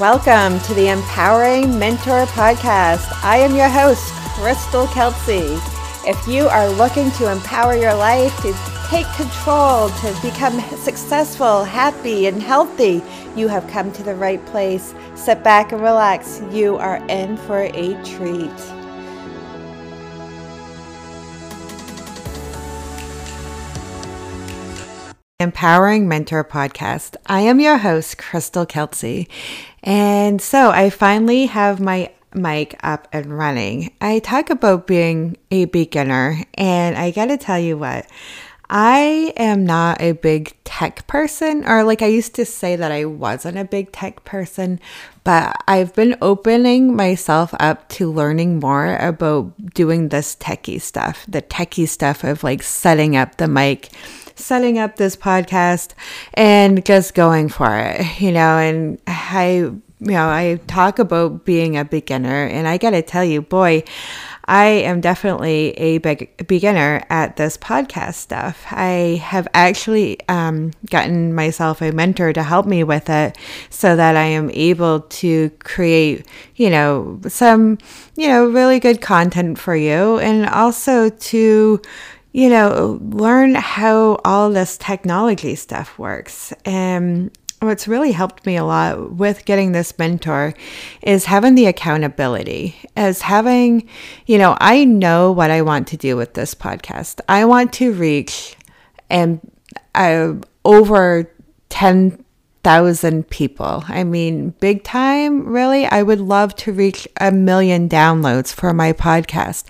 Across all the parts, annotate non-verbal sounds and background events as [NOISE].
Welcome to the Empowering Mentor Podcast. I am your host, Crystal Kelsey. If you are looking to empower your life, to take control, to become successful, happy, and healthy, you have come to the right place. Sit back and relax. You are in for a treat. Empowering Mentor Podcast. I am your host, Crystal Kelsey. And so I finally have my mic up and running. I talk about being a beginner, and I gotta tell you what, I am not a big tech person, or like I used to say that I wasn't a big tech person, but I've been opening myself up to learning more about doing this techie stuff, the techie stuff of like setting up the mic setting up this podcast and just going for it, you know, and I, you know, I talk about being a beginner and I got to tell you, boy, I am definitely a big beginner at this podcast stuff. I have actually um, gotten myself a mentor to help me with it so that I am able to create, you know, some, you know, really good content for you and also to, you know, learn how all this technology stuff works. And what's really helped me a lot with getting this mentor is having the accountability, as having, you know, I know what I want to do with this podcast. I want to reach and uh, over 10 thousand people. I mean, big time, really. I would love to reach a million downloads for my podcast.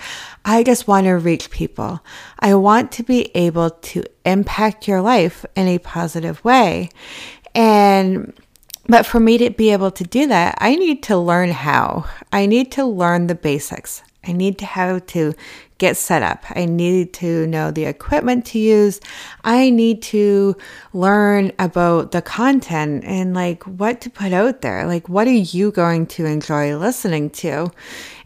I just want to reach people. I want to be able to impact your life in a positive way. And but for me to be able to do that, I need to learn how. I need to learn the basics. I need to have to get set up. I need to know the equipment to use. I need to learn about the content and like what to put out there. Like, what are you going to enjoy listening to?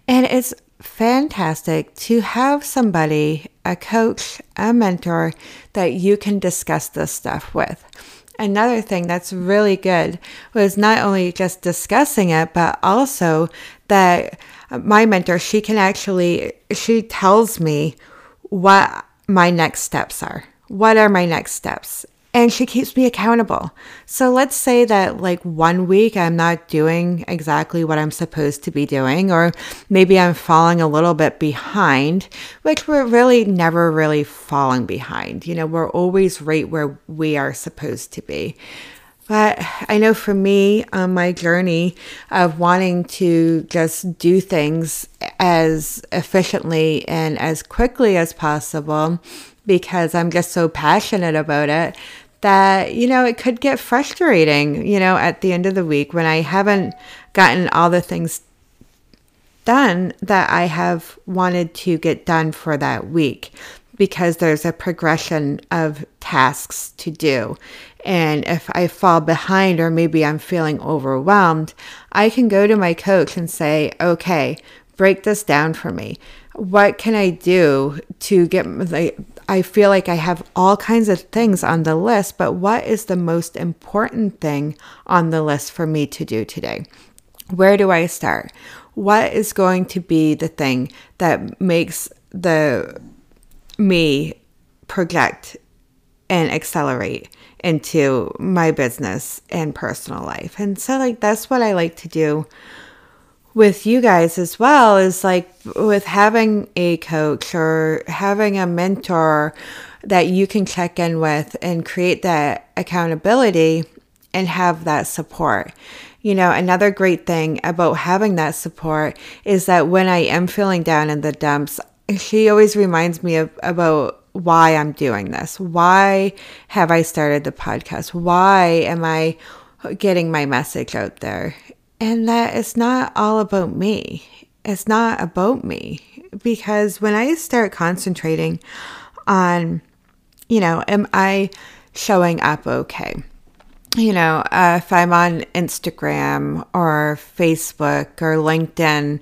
And it's fantastic to have somebody, a coach, a mentor that you can discuss this stuff with. Another thing that's really good was not only just discussing it, but also that my mentor, she can actually, she tells me what my next steps are. What are my next steps? And she keeps me accountable. So let's say that like one week I'm not doing exactly what I'm supposed to be doing, or maybe I'm falling a little bit behind, which we're really never really falling behind. You know, we're always right where we are supposed to be. But I know for me, on my journey of wanting to just do things as efficiently and as quickly as possible, because I'm just so passionate about it, that, you know, it could get frustrating, you know, at the end of the week when I haven't gotten all the things done that I have wanted to get done for that week because there's a progression of tasks to do. And if I fall behind or maybe I'm feeling overwhelmed, I can go to my coach and say, okay, break this down for me. What can I do to get like I feel like I have all kinds of things on the list, but what is the most important thing on the list for me to do today? Where do I start? What is going to be the thing that makes the me project and accelerate into my business and personal life. And so like that's what I like to do with you guys as well is like with having a coach or having a mentor that you can check in with and create that accountability and have that support. You know, another great thing about having that support is that when I am feeling down in the dumps, she always reminds me of about why I'm doing this. Why have I started the podcast? Why am I getting my message out there? And that it's not all about me. It's not about me. Because when I start concentrating on, you know, am I showing up okay? You know, uh, if I'm on Instagram or Facebook or LinkedIn,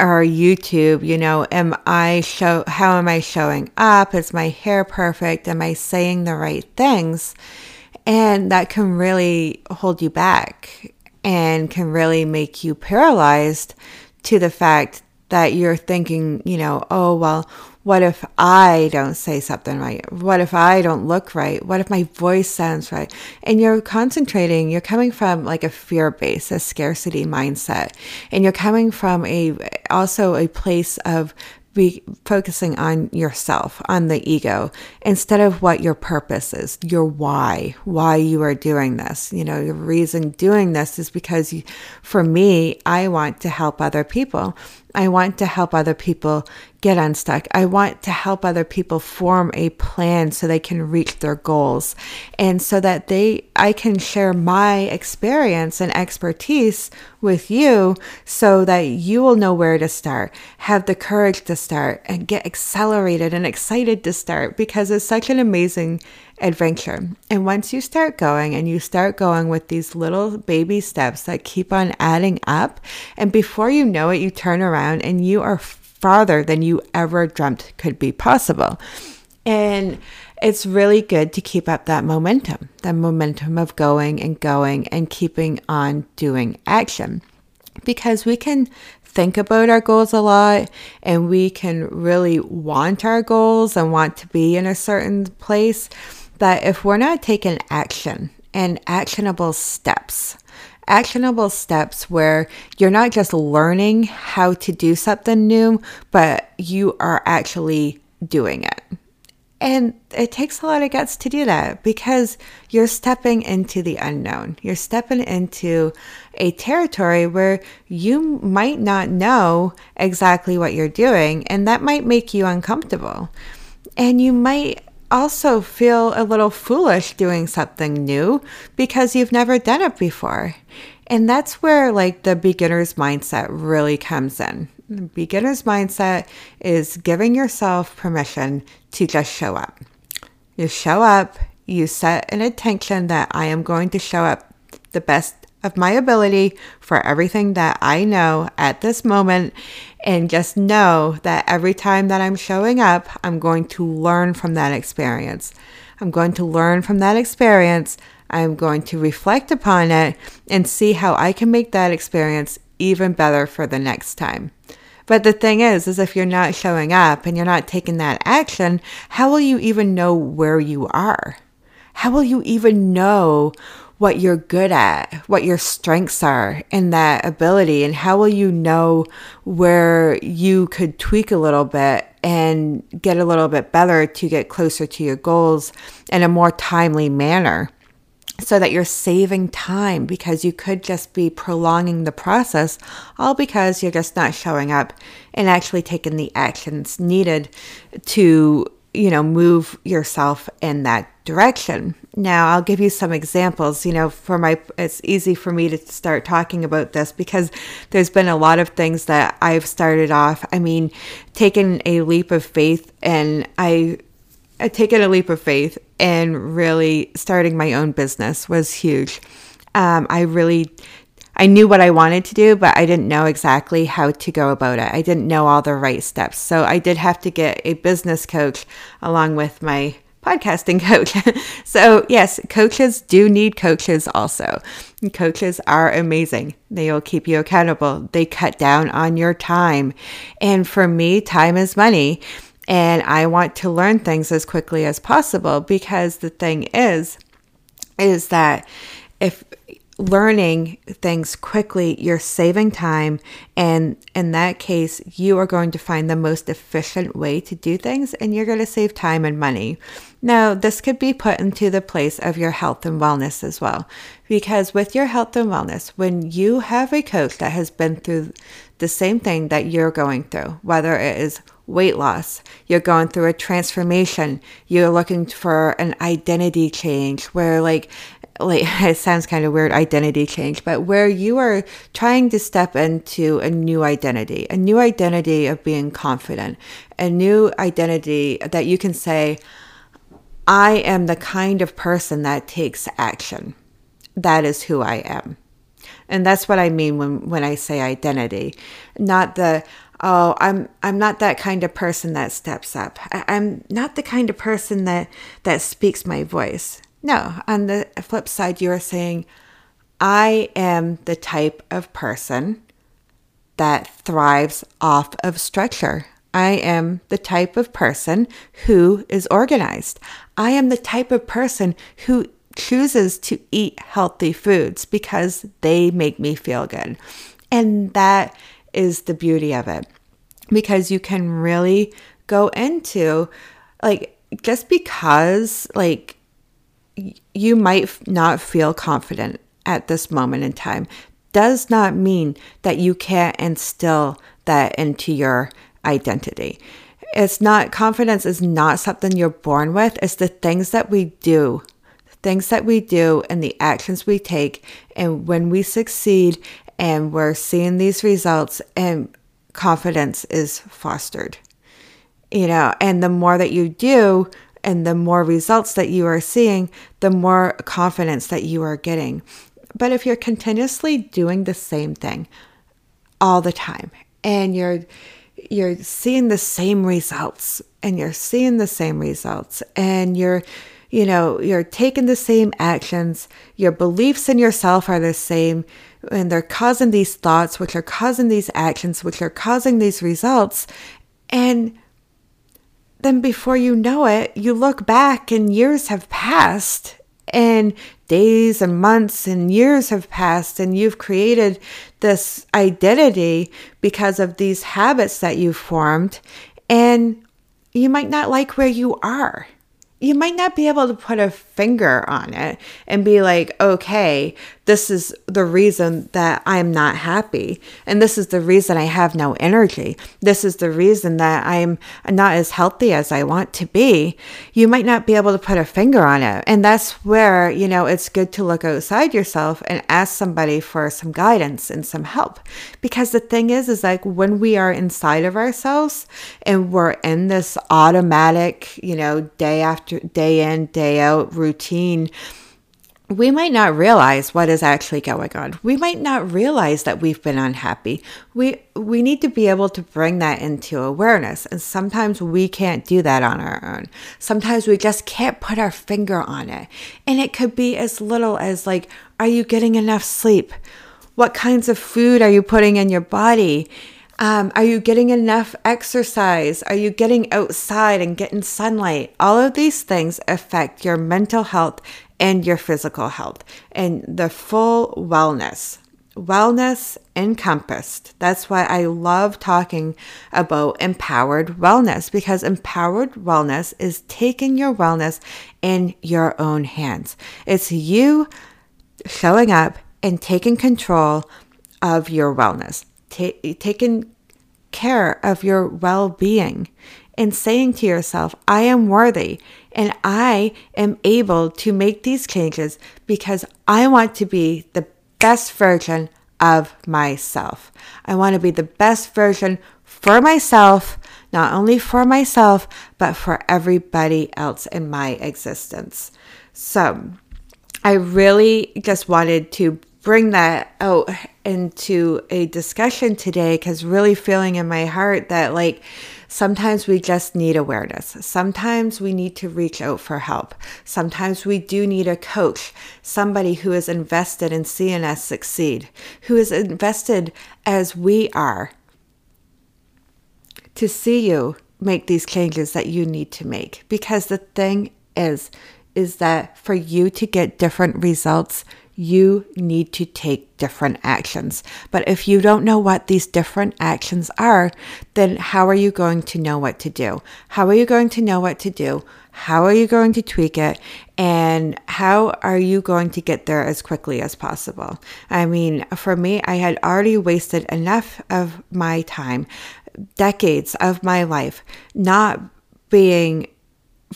or YouTube, you know, am I show how am I showing up? Is my hair perfect? Am I saying the right things? And that can really hold you back. and can really make you paralyzed to the fact that you're thinking, you know, oh, well, what if I don't say something right? What if I don't look right? What if my voice sounds right? And you're concentrating, you're coming from like a fear base, a scarcity mindset. And you're coming from a also a place of be focusing on yourself, on the ego, instead of what your purpose is, your why, why you are doing this. You know, the reason doing this is because you, for me, I want to help other people. I want to help other people get unstuck. I want to help other people form a plan so they can reach their goals and so that they I can share my experience and expertise with you so that you will know where to start, have the courage to start and get accelerated and excited to start because it's such an amazing adventure. And once you start going and you start going with these little baby steps that keep on adding up and before you know it you turn around and you are farther than you ever dreamt could be possible. And it's really good to keep up that momentum, that momentum of going and going and keeping on doing action. Because we can think about our goals a lot and we can really want our goals and want to be in a certain place. That if we're not taking action and actionable steps, actionable steps where you're not just learning how to do something new, but you are actually doing it. And it takes a lot of guts to do that because you're stepping into the unknown. You're stepping into a territory where you might not know exactly what you're doing, and that might make you uncomfortable. And you might also feel a little foolish doing something new because you've never done it before. And that's where like the beginner's mindset really comes in. The beginner's mindset is giving yourself permission to just show up. You show up, you set an intention that I am going to show up the best of my ability for everything that I know at this moment. And just know that every time that I'm showing up, I'm going to learn from that experience. I'm going to learn from that experience. I'm going to reflect upon it and see how I can make that experience even better for the next time. But the thing is, is if you're not showing up and you're not taking that action, how will you even know where you are? How will you even know what you're good at, what your strengths are in that ability, and how will you know where you could tweak a little bit and get a little bit better to get closer to your goals in a more timely manner? So that you're saving time because you could just be prolonging the process, all because you're just not showing up and actually taking the actions needed to you know, move yourself in that direction. Now, I'll give you some examples. You know, for my, it's easy for me to start talking about this because there's been a lot of things that I've started off. I mean, taking a leap of faith, and I, I taken a leap of faith and really starting my own business was huge. Um, I really I knew what I wanted to do, but I didn't know exactly how to go about it. I didn't know all the right steps. So I did have to get a business coach along with my podcasting [LAUGHS] coach. so, yes, coaches do need coaches also. Coaches are amazing. They will keep you accountable. They cut down on your time. And for me, time is money. And I want to learn things as quickly as possible because the thing is, is that if learning things quickly, you're saving time. And in that case, you are going to find the most efficient way to do things and you're going to save time and money. Now, this could be put into the place of your health and wellness as well. Because with your health and wellness, when you have a coach that has been through the same thing that you're going through, whether it is weight loss, you're going through a transformation, you're looking for an identity change where like like [LAUGHS] it sounds kind of weird identity change but where you are trying to step into a new identity a new identity of being confident a new identity that you can say i am the kind of person that takes action. That is who i am. And that's what i mean when when i say identity. Not the oh i'm i'm not that kind of person that steps up. I, i'm not the kind of person that that speaks my voice no, on the flip side, you are saying, I am the type of person that thrives off of structure. I am the type of person who is organized. I am the type of person who chooses to eat healthy foods because they make me feel good. And that is the beauty of it because you can really go into like just because like you might not feel confident at this moment in time does not mean that you can't instill that into your identity. It's not confidence is not something you're born with. It's the things that we do, things that we do and the actions we take. And when we succeed and we're seeing these results and confidence is fostered. You know, and the more that you do and the more results that you are seeing, the more confidence that you are getting. But if you're continuously doing the same thing all the time and you're you're seeing the same results and you're seeing the same results and you're you know you're taking the same actions your beliefs in yourself are the same and they're causing these thoughts which are causing these actions which are causing these results and then before you know it you look back and years have passed and days and months and years have passed, and you've created this identity because of these habits that you've formed, and you might not like where you are. You might not be able to put a finger on it and be like, okay, this is the reason that I'm not happy. And this is the reason I have no energy. This is the reason that I'm not as healthy as I want to be. You might not be able to put a finger on it. And that's where, you know, it's good to look outside yourself and ask somebody for some guidance and some help. Because the thing is, is like when we are inside of ourselves and we're in this automatic, you know, day after day in, day out routine, we might not realize what is actually going on. We might not realize that we've been unhappy. We we need to be able to bring that into awareness. And sometimes we can't do that on our own. Sometimes we just can't put our finger on it. And it could be as little as like are you getting enough sleep? What kinds of food are you putting in your body? Um, are you getting enough exercise? Are you getting outside and getting sunlight? All of these things affect your mental health and your physical health and the full wellness. Wellness encompassed. That's why I love talking about empowered wellness because empowered wellness is taking your wellness in your own hands. It's you showing up and taking control of your wellness ta- taken care of your well being and saying to yourself, I am worthy and I am able to make these changes because I want to be the best version of myself. I want to be the best version for myself, not only for myself, but for everybody else in my existence. So I really just wanted to bring that out into a discussion today because really feeling in my heart that like sometimes we just need awareness. Sometimes we need to reach out for help. Sometimes we do need a coach, somebody who is invested in seeing us succeed, who is invested as we are to see you make these changes that you need to make. Because the thing is, is that for you to get different results, you need to take different actions. But if you don't know what these different actions are, then how are you going to know what to do? How are you going to know what to do? How are you going to tweak it? And how are you going to get there as quickly as possible? I mean, for me, I had already wasted enough of my time, decades of my life, not being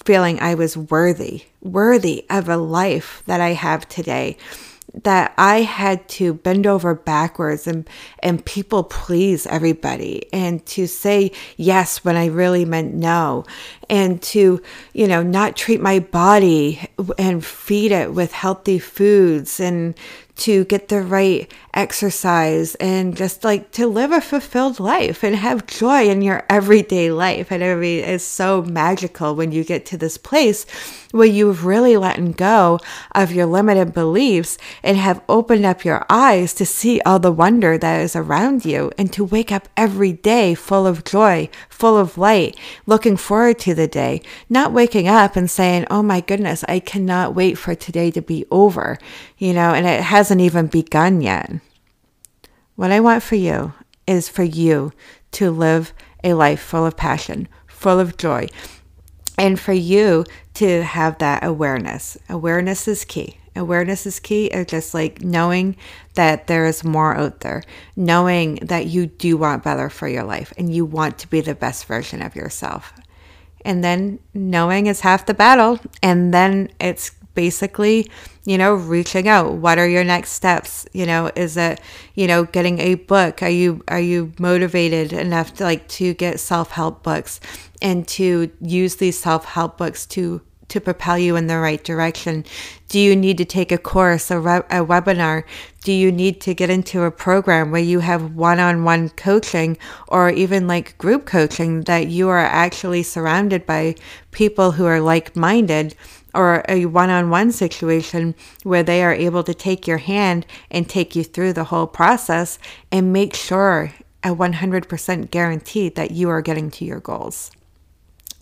feeling I was worthy, worthy of a life that I have today that I had to bend over backwards and and people please everybody and to say yes when I really meant no and to you know not treat my body and feed it with healthy foods and to get the right exercise and just like to live a fulfilled life and have joy in your everyday life. And I mean, it's so magical when you get to this place where you've really let go of your limited beliefs and have opened up your eyes to see all the wonder that is around you and to wake up every day full of joy, full of light, looking forward to the day, not waking up and saying, Oh my goodness, I cannot wait for today to be over, you know, and it hasn't even begun yet. What I want for you is for you to live a life full of passion, full of joy, and for you to have that awareness. Awareness is key. Awareness is key, or just like knowing that there is more out there, knowing that you do want better for your life and you want to be the best version of yourself. And then knowing is half the battle. And then it's basically, you know, reaching out. What are your next steps? You know, is it, you know, getting a book? Are you are you motivated enough to like to get self-help books and to use these self-help books to to propel you in the right direction? Do you need to take a course, a, re- a webinar? Do you need to get into a program where you have one on one coaching or even like group coaching that you are actually surrounded by people who are like minded? Or a one on one situation where they are able to take your hand and take you through the whole process and make sure a 100% guarantee that you are getting to your goals.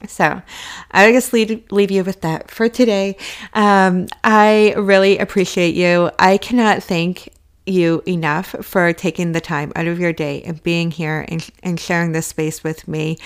So I just leave, leave you with that for today. Um, I really appreciate you. I cannot thank you enough for taking the time out of your day and being here and, and sharing this space with me.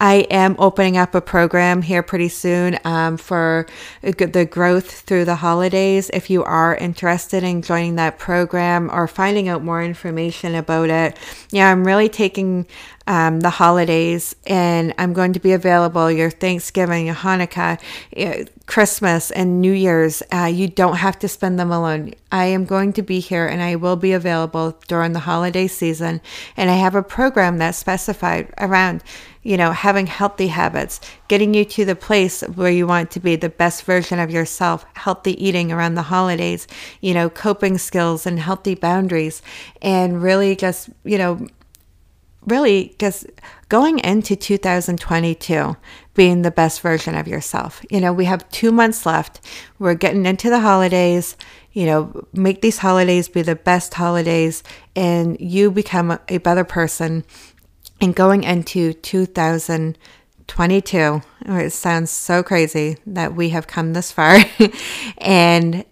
I am opening up a program here pretty soon um, for the growth through the holidays. If you are interested in joining that program or finding out more information about it, yeah, I'm really taking um, the holidays, and I'm going to be available your Thanksgiving, your Hanukkah, eh, Christmas, and New Year's. Uh, you don't have to spend them alone. I am going to be here and I will be available during the holiday season. And I have a program that's specified around, you know, having healthy habits, getting you to the place where you want to be the best version of yourself, healthy eating around the holidays, you know, coping skills and healthy boundaries, and really just, you know, really just going into 2022 being the best version of yourself. You know, we have two months left. We're getting into the holidays. You know, make these holidays be the best holidays and you become a better person. And going into 2022, it sounds so crazy that we have come this far [LAUGHS] and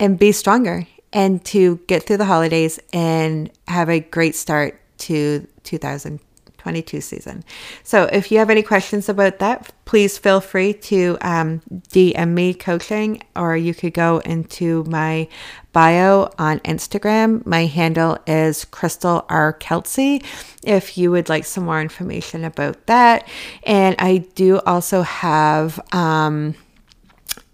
and be stronger and to get through the holidays and have a great start to 2022 season. So if you have any questions about that, please feel free to um, DM me coaching, or you could go into my bio on Instagram. My handle is Crystal R. Kelsey if you would like some more information about that. And I do also have um,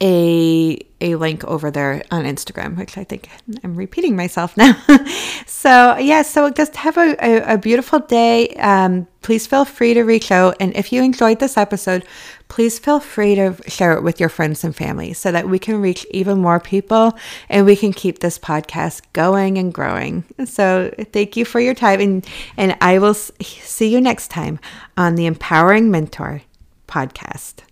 a a link over there on Instagram, which I think I'm repeating myself now. [LAUGHS] so yeah, so just have a, a, a beautiful day. Um, please feel free to reach out, and if you enjoyed this episode, please feel free to share it with your friends and family so that we can reach even more people and we can keep this podcast going and growing. So thank you for your time, and and I will see you next time on the Empowering Mentor podcast.